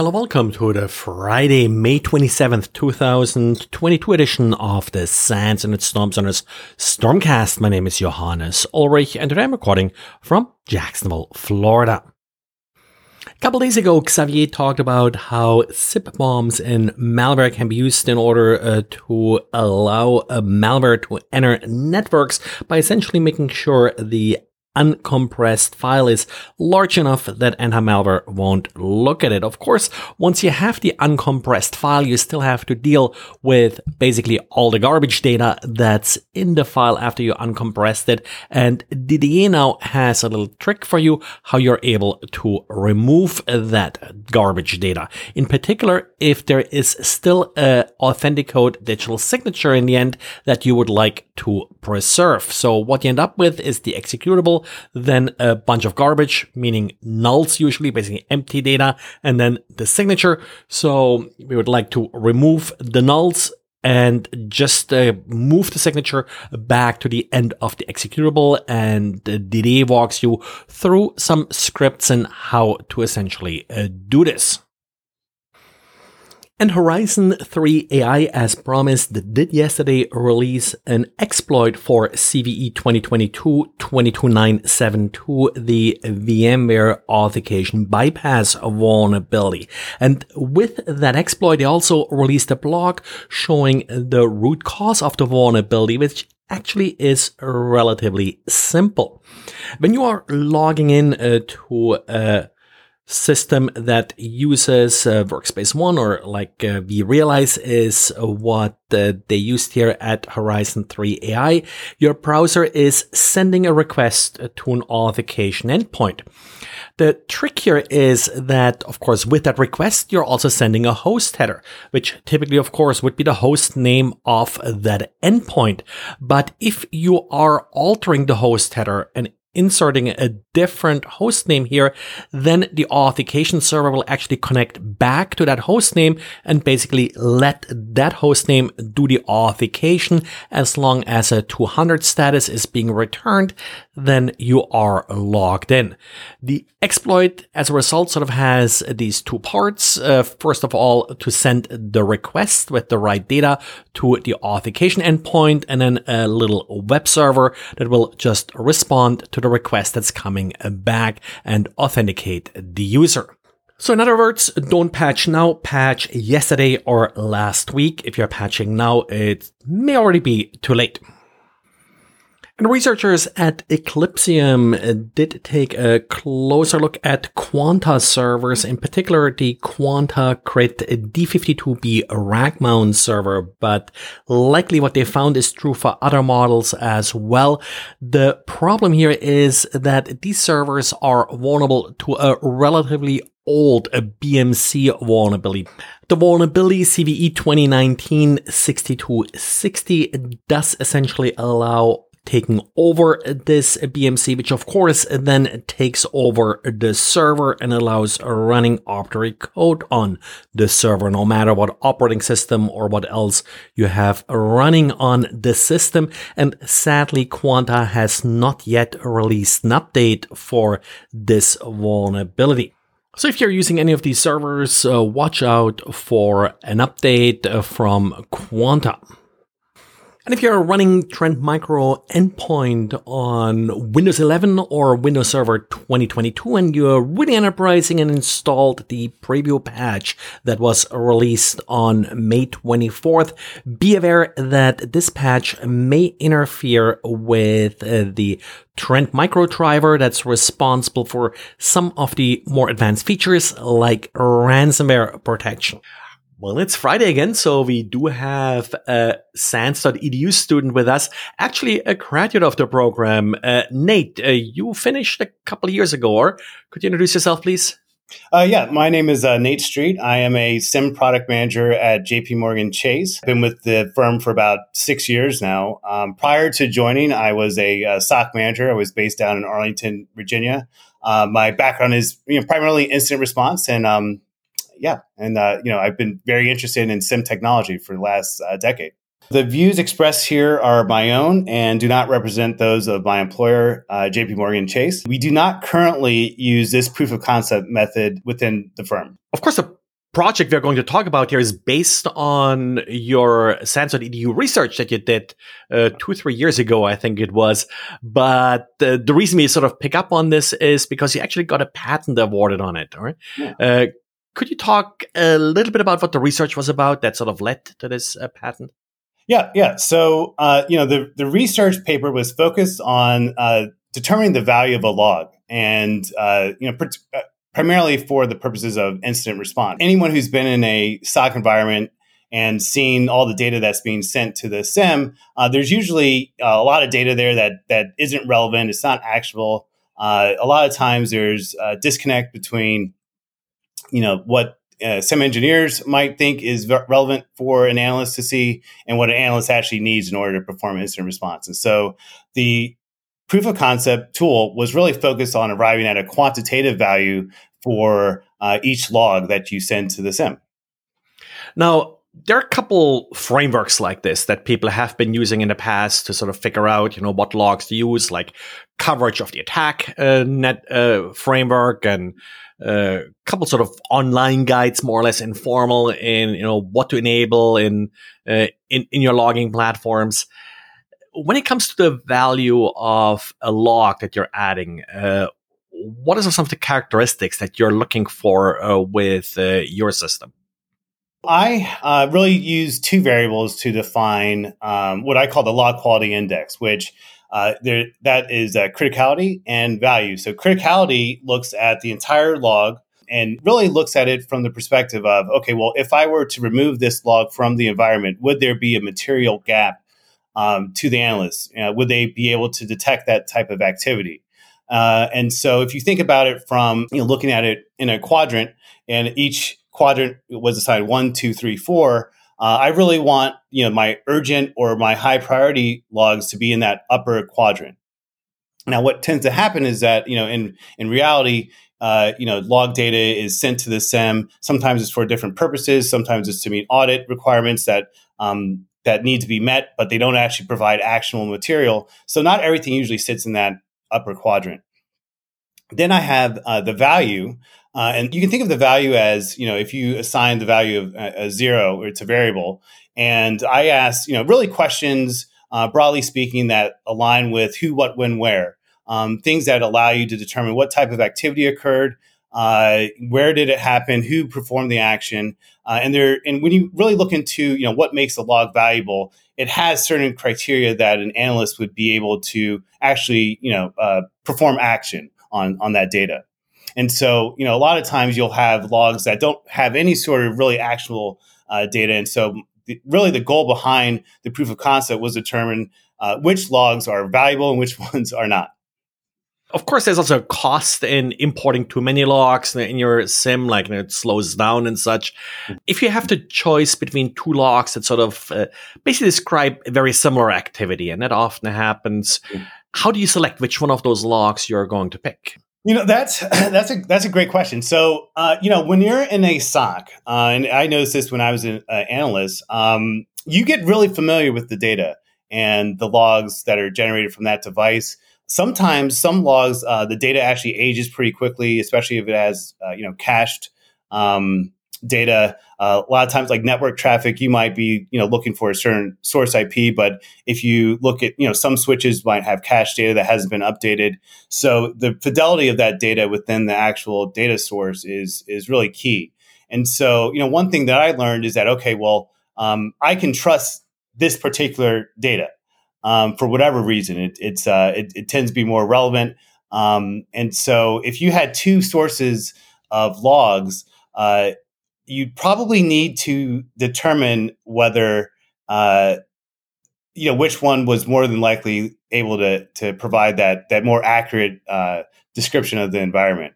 Hello, welcome to the Friday, May 27th, 2022 edition of the SANS and its Storm its Stormcast. My name is Johannes Ulrich and today I'm recording from Jacksonville, Florida. A couple days ago, Xavier talked about how ZIP bombs and malware can be used in order uh, to allow a malware to enter networks by essentially making sure the uncompressed file is large enough that anti-malware won't look at it. Of course, once you have the uncompressed file, you still have to deal with basically all the garbage data that's in the file after you uncompressed it. And Didier now has a little trick for you how you're able to remove that garbage data. In particular, if there is still a authenticode digital signature in the end that you would like to preserve. So what you end up with is the executable, then a bunch of garbage, meaning nulls usually, basically empty data, and then the signature. So we would like to remove the nulls and just uh, move the signature back to the end of the executable and uh, Didier walks you through some scripts and how to essentially uh, do this. And Horizon 3 AI, as promised, did yesterday release an exploit for CVE 2022-22972, the VMware authentication bypass vulnerability. And with that exploit, they also released a blog showing the root cause of the vulnerability, which actually is relatively simple. When you are logging in uh, to a system that uses uh, Workspace ONE or like uh, vRealize is what uh, they used here at Horizon 3 AI. Your browser is sending a request to an authentication endpoint. The trick here is that, of course, with that request, you're also sending a host header, which typically, of course, would be the host name of that endpoint. But if you are altering the host header and inserting a different host name here, then the authentication server will actually connect back to that host name and basically let that host name do the authentication. As long as a 200 status is being returned, then you are logged in. The exploit, as a result, sort of has these two parts. Uh, first of all, to send the request with the right data to the authentication endpoint, and then a little web server that will just respond to the request that's coming back and authenticate the user. So in other words, don't patch now, patch yesterday or last week. If you're patching now, it may already be too late. And researchers at Eclypsium did take a closer look at Quanta servers, in particular the QuantaGrid D52B rack mount server, but likely what they found is true for other models as well. The problem here is that these servers are vulnerable to a relatively old BMC vulnerability. The vulnerability CVE 2019-6260 does essentially allow taking over this BMC, which of course then takes over the server and allows running arbitrary code on the server, no matter what operating system or what else you have running on the system. And sadly, Quanta has not yet released an update for this vulnerability. So if you're using any of these servers, uh, watch out for an update from Quanta. And if you're running Trend Micro endpoint on Windows 11 or Windows Server 2022 and you're really enterprising and installed the preview patch that was released on May 24th, be aware that this patch may interfere with uh, the Trend Micro driver that's responsible for some of the more advanced features like ransomware protection. Well, it's Friday again, so we do have a SANS.edu student with us, actually a graduate of the program. Uh, Nate, uh, you finished a couple years ago, or could you introduce yourself, please? Uh, yeah, my name is uh, Nate Street. I am a SIEM product manager at JP Morgan Chase. I've been with the firm for about six years now. Um, prior to joining, I was a, a, uh, SOC manager. I was based down in Arlington, Virginia. Uh, my background is you know, primarily incident response and um, yeah, and uh, you know, I've been very interested in SIEM technology for the last uh, decade. The views expressed here are my own and do not represent those of my employer, uh, JP Morgan Chase. We do not currently use this proof of concept method within the firm. Of course, the project we're going to talk about here is based on your Sanson Sensor.edu research that you did uh, two, three years ago, I think it was. But uh, the reason we sort of pick up on this is because you actually got a patent awarded on it. All right. Yeah. Uh, could you talk a little bit about what the research was about that sort of led to this uh, patent? Yeah, yeah. So, uh, you know, the, the research paper was focused on uh, determining the value of a log. And, you know, primarily for the purposes of incident response. Anyone who's been in a SOC environment and seen all the data that's being sent to the SIEM, uh, there's usually uh, a lot of data there that that isn't relevant. It's not actionable. Uh, a lot of times there's a disconnect between, you know, what uh, SIEM engineers might think is v- relevant for an analyst to see and what an analyst actually needs in order to perform incident response. And so the proof of concept tool was really focused on arriving at a quantitative value for uh, each log that you send to the SIEM. Now, there are a couple frameworks like this that people have been using in the past to sort of figure out, you know, what logs to use, like coverage of the ATT&CK uh, net uh, framework and a uh, couple sort of online guides, more or less informal in, you know, what to enable in, uh, in, in your logging platforms when it comes to the value of a log that you're adding, uh, what are some of the characteristics that you're looking for uh, with uh, your system? I uh, really use two variables to define um, what I call the log quality index, which uh, there, that is uh, criticality and value. So criticality looks at the entire log and really looks at it from the perspective of okay, well, if I were to remove this log from the environment, would there be a material gap um, to the analysts? Would they be able to detect that type of activity? Uh, and so, if you think about it from you know, looking at it in a quadrant, and each quadrant was assigned one, two, three, four, uh, I really want you know my urgent or my high priority logs to be in that upper quadrant. Now, what tends to happen is that you know in in reality, uh, you know, log data is sent to the SIEM. Sometimes it's for different purposes. Sometimes it's to meet audit requirements that um, that need to be met, but they don't actually provide actionable material. So not everything usually sits in that upper quadrant. Then I have uh, the value, uh, and you can think of the value as you know if you assign the value of uh, a zero, or it's a variable, and I ask you know really questions uh, broadly speaking that align with who, what, when, where. Um, things that allow you to determine what type of activity occurred, uh, where did it happen, who performed the action, uh, and there. And when you really look into you know what makes a log valuable, it has certain criteria that an analyst would be able to actually you know uh, perform action on on that data. And so you know a lot of times you'll have logs that don't have any sort of really actionable uh, data, and so the, really the goal behind the proof of concept was determine uh, which logs are valuable and which ones are not of course, there's also a cost in importing too many logs in your SIEM, like you know, it slows down and such. If you have the choice between two logs that sort of uh, basically describe a very similar activity, and that often happens, how do you select which one of those logs you're going to pick? You know that's that's a that's a great question. So uh, you know when you're in a SOC, uh, and I noticed this when I was an uh, analyst, um, you get really familiar with the data and the logs that are generated from that device sometimes some logs uh, the data actually ages pretty quickly especially if it has uh, you know cached um, data uh, a lot of times like network traffic you might be you know looking for a certain source ip but if you look at you know some switches might have cache data that hasn't been updated so the fidelity of that data within the actual data source is is really key and so you know one thing that i learned is that okay well um, i can trust this particular data um, for whatever reason. It, it's uh, it, it, tends to be more relevant. Um, and so, if you had two sources of logs, uh, you'd probably need to determine whether uh, you know which one was more than likely able to to provide that that more accurate uh, description of the environment.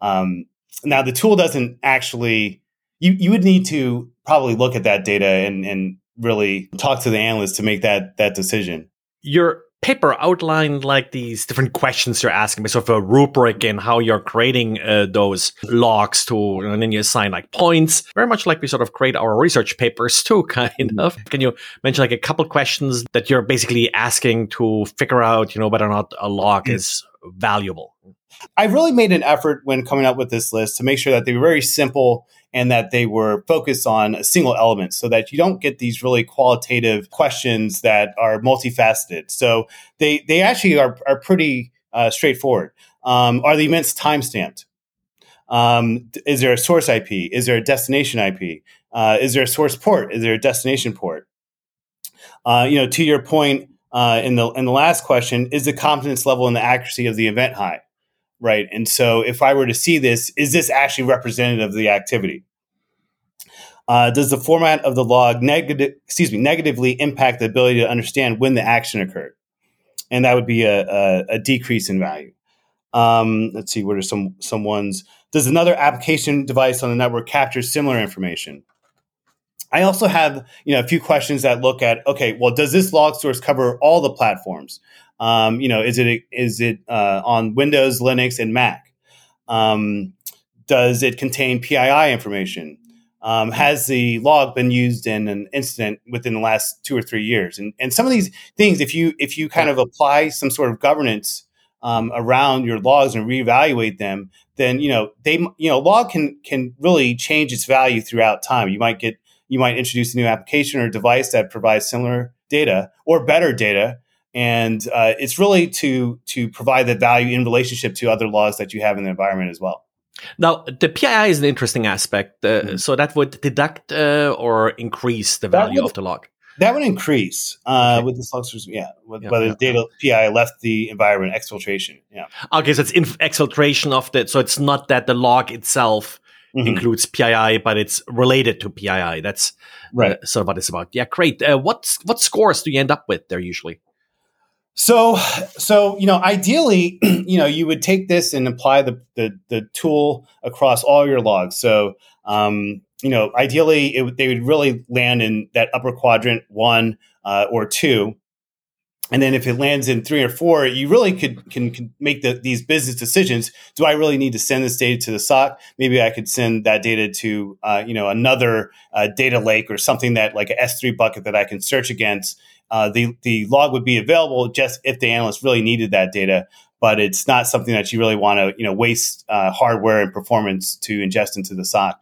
Um, now, the tool doesn't actually. You, you would need to probably look at that data and, and really talk to the analyst to make that that decision. Your paper outlined like these different questions you're asking, sort of a rubric in how you're creating uh, those logs to, and then you assign like points, very much like we sort of create our research papers too, kind mm-hmm. of. Can you mention like a couple questions that you're basically asking to figure out, you know, whether or not a log mm. is valuable? I really made an effort when coming up with this list to make sure that they were very simple and that they were focused on a single element so that you don't get these really qualitative questions that are multifaceted. So they, they actually are, are pretty uh, straightforward. Um, are the events time stamped? Um, is there a source IP? Is there a destination IP? Uh, is there a source port? Is there a destination port? Uh, you know, to your point uh, in the in the last question, is the confidence level and the accuracy of the event high? Right? And so if I were to see this, is this actually representative of the activity? Uh, does the format of the log negative, excuse me, negatively impact the ability to understand when the action occurred? And that would be a, a, a decrease in value. Um, let's see, what are some some ones? Does another application device on the network capture similar information? I also have you know a few questions that look at okay, well, does this log source cover all the platforms? Um, you know, is it is it uh, on Windows, Linux, and Mac? Um, does it contain PII information? Um, has the log been used in an incident within the last two or three years? And and some of these things, if you if you kind of apply some sort of governance um, around your logs and reevaluate them, then you know they you know log can can really change its value throughout time. You might get you might introduce a new application or device that provides similar data or better data and uh, it's really to to provide that value in relationship to other laws that you have in the environment as well. Now, the PII is an interesting aspect. Uh, mm-hmm. So that would deduct uh, or increase the value would, of the log. That would increase uh, okay. with the log source. Yeah, with, yeah whether yeah, data PII left the environment exfiltration. Yeah. Okay, so it's inf- exfiltration of the. So it's not that the log itself mm-hmm. includes PII, but it's related to PII. That's uh, right. sort of what it's about. Yeah, great. Uh, what what scores do you end up with there usually? So, so you know, ideally, you know, you would take this and apply the the, the tool across all your logs. So, um, you know, ideally, it, they would really land in that upper quadrant one uh, or two, and then if it lands in three or four, you really could can, can make the, these business decisions. Do I really need to send this data to the SOC? Maybe I could send that data to uh, you know another uh, data lake or something that like a S3 bucket that I can search against uh, the the log would be available just if the analyst really needed that data, but it's not something that you really want to you know waste uh, hardware and performance to ingest into the SOC.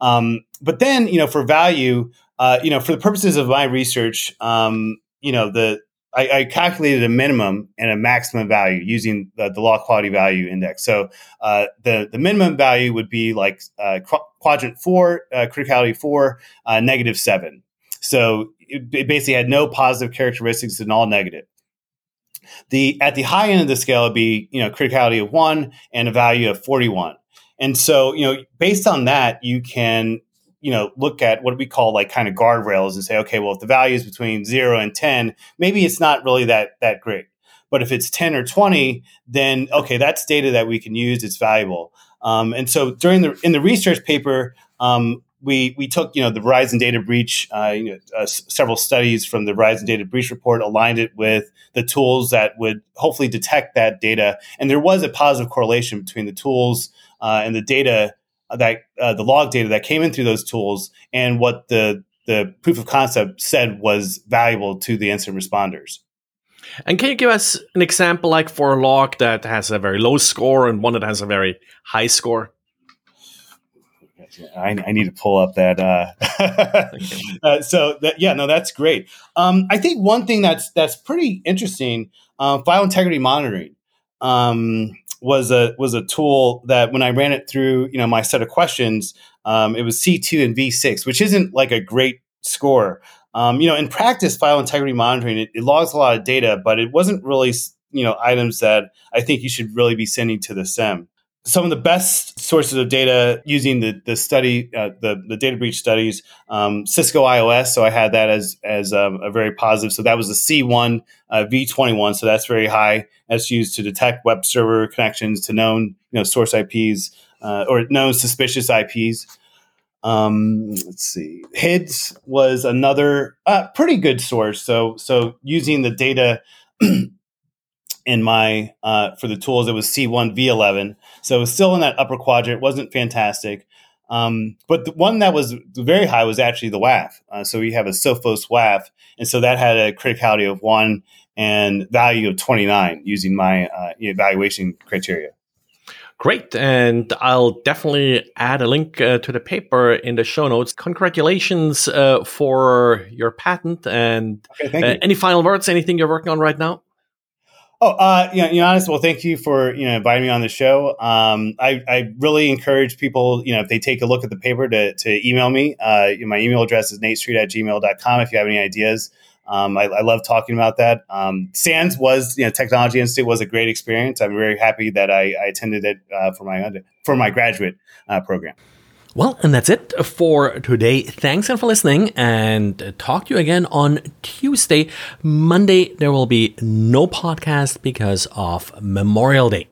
Um, but then you know for value, uh, you know for the purposes of my research, um, you know the I, I, calculated a minimum and a maximum value using the, the log quality value index. So uh, the the minimum value would be like uh, quadrant four, uh, criticality four, uh, negative seven. So it basically had no positive characteristics and all negative. The at the high end of the scale would be you know criticality of one and a value of 41. And so, you know, based on that, you can, you know, look at what we call like kind of guardrails and say, okay, well, if the value is between zero and 10, maybe it's not really that that great. But if it's 10 or 20, then okay, that's data that we can use. It's valuable. Um, and so during the in the research paper, um, we we took you know the Verizon data breach, uh, you know, uh, s- several studies from the Verizon data breach report, aligned it with the tools that would hopefully detect that data, and there was a positive correlation between the tools uh, and the data that uh, the log data that came in through those tools and what the the proof of concept said was valuable to the incident responders. And can you give us an example, like for a log that has a very low score and one that has a very high score? I, I, need to pull up that. Uh, uh, so that, yeah, no, that's great. Um, I think one thing that's that's pretty interesting, uh, file integrity monitoring um, was a was a tool that when I ran it through, you know, my set of questions, um, it was C two and V six, which isn't like a great score. Um, you know, in practice, file integrity monitoring it, it logs a lot of data, but it wasn't really you know items that I think you should really be sending to the SIEM some of the best sources of data using the the study uh, the the data breach studies um, Cisco IOS so I had that as as um, a very positive. So that was the C1 uh, V21 so that's very high. That's used to detect web server connections to known you know source IPs uh, or known suspicious IPs um, let's see. HIDS was another uh, pretty good source. So so using the data in my uh, for the tools it was c1 v11 so it was still in that upper quadrant wasn't fantastic um, but the one that was very high was actually the WAF. Uh, so we have a Sophos WAF, and so that had a criticality of one and value of 29 using my uh, evaluation criteria. Great. And I'll definitely add a link uh, to the paper in the show notes. Congratulations uh, for your patent. And okay, uh, any final words? Anything you're working on right now? Oh, uh, you know, honest. Well, thank you for you know inviting me on the show. Um, I, I really encourage people, you know, if they take a look at the paper, to, to email me. Uh, my email address is natestreet at gmail.com if you have any ideas. Um, I, I, love talking about that. Um, SANS was, you know, Technology Institute was a great experience. I'm very happy that I, I attended it uh, for my under, for my graduate uh, program. Well, and that's it for today. Thanks again for listening and talk to you again on Tuesday. Monday, there will be no podcast because of Memorial Day.